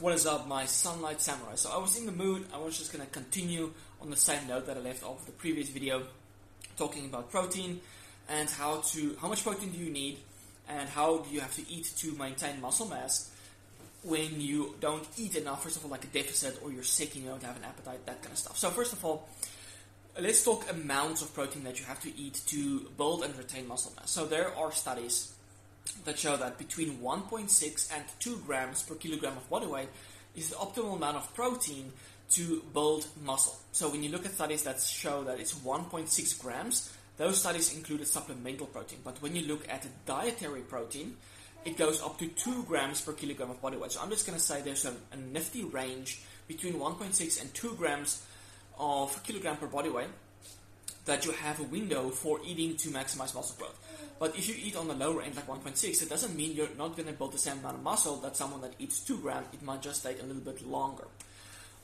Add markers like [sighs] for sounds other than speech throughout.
What is up, my Sunlight Samurai? So I was in the mood, I was just to continue on the same note that I left off the previous video, talking about protein and how to, how much protein do you need and how do you have to eat to maintain muscle mass when you don't eat enough, first of all, like a deficit or you're sick and you don't have an appetite, that kind of stuff. So first of all, let's talk amounts of protein that you have to eat to build and retain muscle mass. So there are studies that show that between 1.6 and 2 grams per kilogram of body weight is the optimal amount of protein to build muscle. So when you look at studies that show that it's 1.6 grams, those studies included supplemental protein. But when you look at dietary protein, it goes up to 2 grams per kilogram of body weight. So I'm just going to say there's a, a nifty range between 1.6 and 2 grams of kilogram per body weight that you have a window for eating to maximize muscle growth. But if you eat on the lower end, like 1.6, it doesn't mean you're not going to build the same amount of muscle that someone that eats 2 grams. It might just take a little bit longer.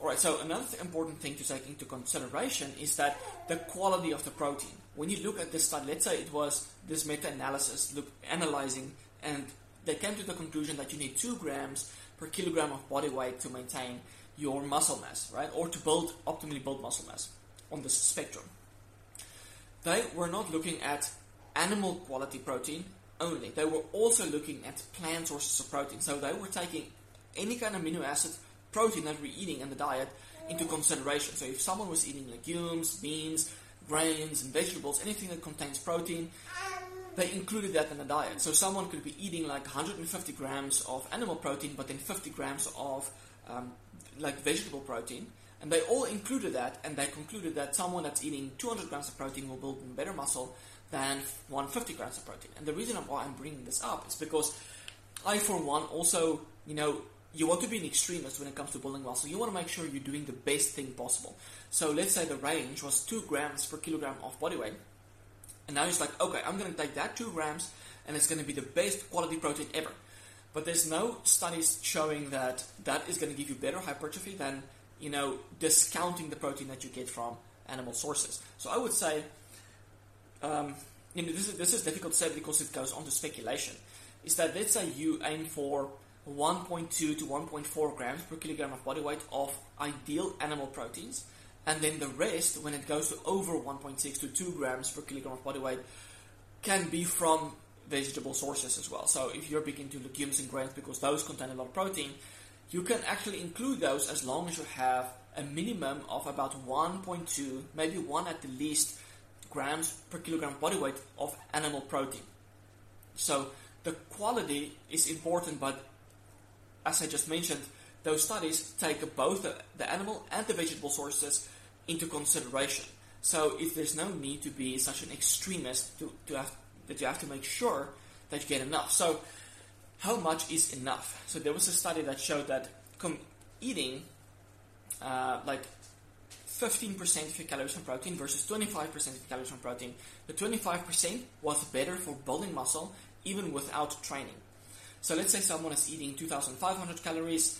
Alright, so another th- important thing to take into consideration is that the quality of the protein. When you look at this study, let's say it was this meta-analysis, analyzing, and they came to the conclusion that you need 2 grams per kilogram of body weight to maintain your muscle mass, right? Or to build, optimally build muscle mass on this spectrum. They were not looking at animal quality protein only. They were also looking at plant sources of protein. So they were taking any kind of amino acid protein that we're eating in the diet into consideration. So if someone was eating legumes, beans, grains, and vegetables, anything that contains protein, they included that in the diet. So someone could be eating like 150 grams of animal protein, but then 50 grams of um, like vegetable protein, and they all included that, and they concluded that someone that's eating 200 grams of protein will build better muscle than 150 grams of protein. And the reason why I'm bringing this up is because I, for one, also, you know, you want to be an extremist when it comes to building muscle. You want to make sure you're doing the best thing possible. So let's say the range was 2 grams per kilogram of body weight. And now it's like, okay, I'm going to take that 2 grams and it's going to be the best quality protein ever. But there's no studies showing that that is going to give you better hypertrophy than, you know, discounting the protein that you get from animal sources. So I would say, um, you know, this is, this is difficult to say because it goes on to speculation. Is that let's say you aim for 1.2 to 1.4 grams per kilogram of body weight of ideal animal proteins, and then the rest, when it goes to over 1.6 to 2 grams per kilogram of body weight, can be from vegetable sources as well. So if you're big into legumes and grains because those contain a lot of protein, you can actually include those as long as you have a minimum of about 1.2, maybe 1 at the least grams per kilogram body weight of animal protein. So the quality is important, but as I just mentioned, those studies take both the, animal and the vegetable sources into consideration. So if there's no need to be such an extremist to, to have that you have to make sure that you get enough. So how much is enough? So there was a study that showed that com- eating uh, like 15% of your calories from protein versus 25% of your calories from protein. The 25% was better for building muscle even without training. So let's say someone is eating 2,500 calories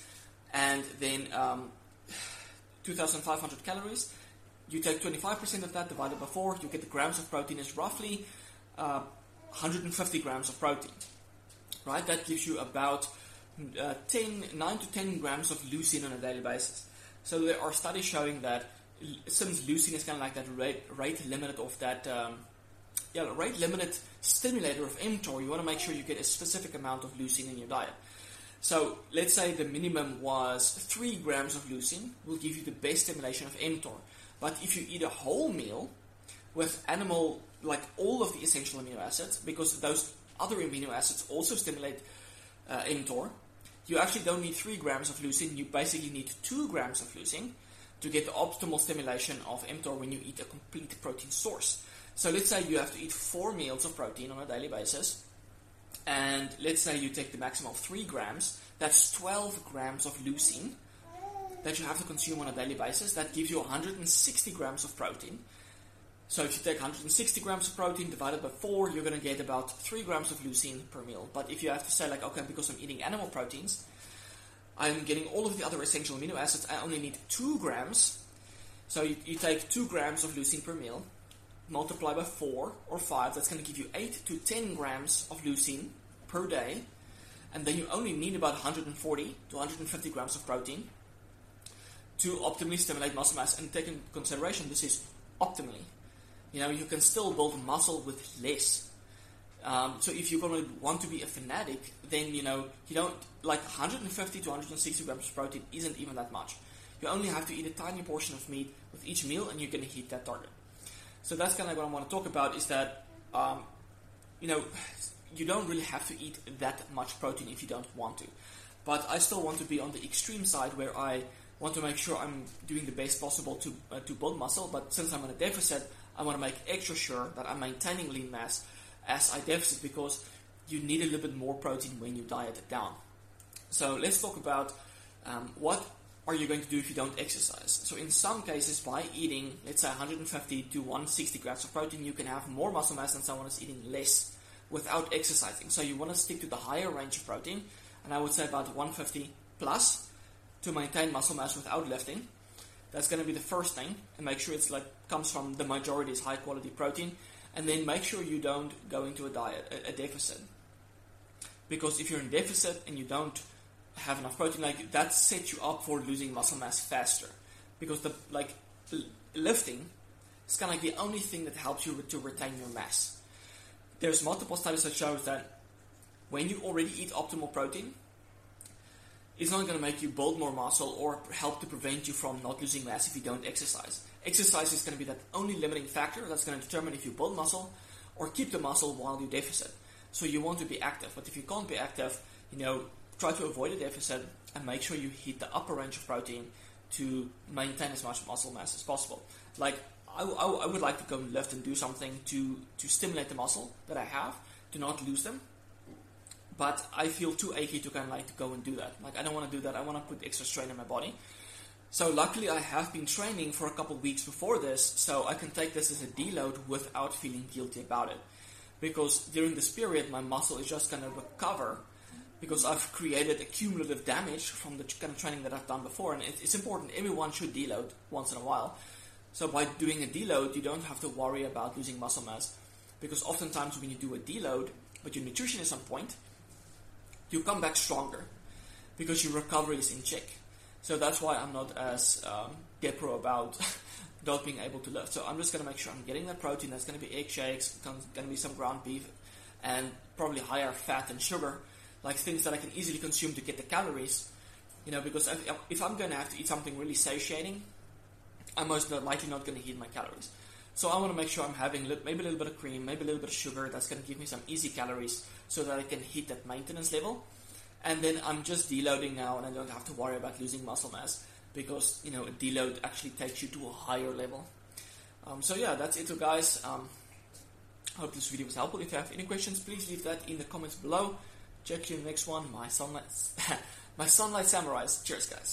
and then um, [sighs] 2,500 calories. You take 25% of that divided by 4, you get the grams of protein is roughly uh, 150 grams of protein. Right? That gives you about uh, 10, 9 to 10 grams of leucine on a daily basis. So there are studies showing that since leucine is kind of like that rate, rate limited of that um, yeah, rate limited stimulator of mTOR, you want to make sure you get a specific amount of leucine in your diet. So let's say the minimum was 3 grams of leucine will give you the best stimulation of mTOR. But if you eat a whole meal with animal, like all of the essential amino acids, because those other amino acids also stimulate uh, mTOR, you actually don't need 3 grams of leucine, you basically need 2 grams of leucine to get the optimal stimulation of mTOR when you eat a complete protein source. So let's say you have to eat 4 meals of protein on a daily basis, and let's say you take the maximum of 3 grams, that's 12 grams of leucine that you have to consume on a daily basis. That gives you 160 grams of protein. So if you take 160 grams of protein divided by 4, you're going to get about 3 grams of leucine per meal. But if you have to say like, okay, because I'm eating animal proteins, I'm getting all of the other essential amino acids, I only need 2 grams. So you, you take 2 grams of leucine per meal, multiply by 4 or 5, that's going to give you 8 to 10 grams of leucine per day. and then you only need about 140 to 150 grams of protein to optimally stimulate muscle mass. And take into consideration, this is optimally. You know, you can still build muscle with less. Um, so if you're going to want to be a fanatic, then you know you don't like 150 to 160 grams of protein isn't even that much. You only have to eat a tiny portion of meat with each meal, and you're going to hit that target. So that's kind of what I want to talk about. Is that um, you know you don't really have to eat that much protein if you don't want to. But I still want to be on the extreme side where I want to make sure I'm doing the best possible to uh, to build muscle. But since I'm on a deficit, I want to make extra sure that I'm maintaining lean mass as I deficit because you need a little bit more protein when you diet it down. So let's talk about um, what are you going to do if you don't exercise. So in some cases, by eating, let's say 150 to 160 grams of protein, you can have more muscle mass than someone who's eating less without exercising. So you want to stick to the higher range of protein, and I would say about 150 plus to maintain muscle mass without lifting. That's going to be the first thing, and make sure it's like comes from the majority is high quality protein, and then make sure you don't go into a diet a, a deficit. Because if you're in deficit and you don't have enough protein, like that sets you up for losing muscle mass faster. Because the like lifting is kind of like the only thing that helps you to retain your mass. There's multiple studies that show that when you already eat optimal protein, it's not going to make you build more muscle or help to prevent you from not losing mass if you don't exercise. Exercise is going to be that only limiting factor that's going to determine if you build muscle or keep the muscle while you deficit. So you want to be active, but if you can't be active, you know, try to avoid a deficit and make sure you hit the upper range of protein to maintain as much muscle mass as possible. Like I, I, I would like to go lift and do something to to stimulate the muscle that I have to not lose them. But I feel too achy to kind of like to go and do that. Like I don't want to do that. I want to put extra strain on my body. So luckily, I have been training for a couple weeks before this, so I can take this as a deload without feeling guilty about it. Because during this period, my muscle is just to recover because I've created a cumulative damage from the kind of training that I've done before. And it's important, everyone should deload once in a while. So by doing a deload, you don't have to worry about losing muscle mass. Because oftentimes when you do a deload, but your nutrition is on point, you come back stronger because your recovery is in check. So that's why I'm not as um, pro about [laughs] not being able to lift. So I'm just going to make sure I'm getting that protein. That's going to be egg shakes, going to be some ground beef, and probably higher fat and sugar, like things that I can easily consume to get the calories. You know, because if, I'm going to have to eat something really satiating, I'm most likely not going to hit my calories. So I want to make sure I'm having maybe a little bit of cream, maybe a little bit of sugar. That's going to give me some easy calories so that I can hit that maintenance level and then I'm just deloading now and I don't have to worry about losing muscle mass because you know a deload actually takes you to a higher level. Um, so yeah that's it guys. Um, hope this video was helpful. If you have any questions please leave that in the comments below. Check you in the next one. My sunlight [laughs] my sunlight samurais. Cheers guys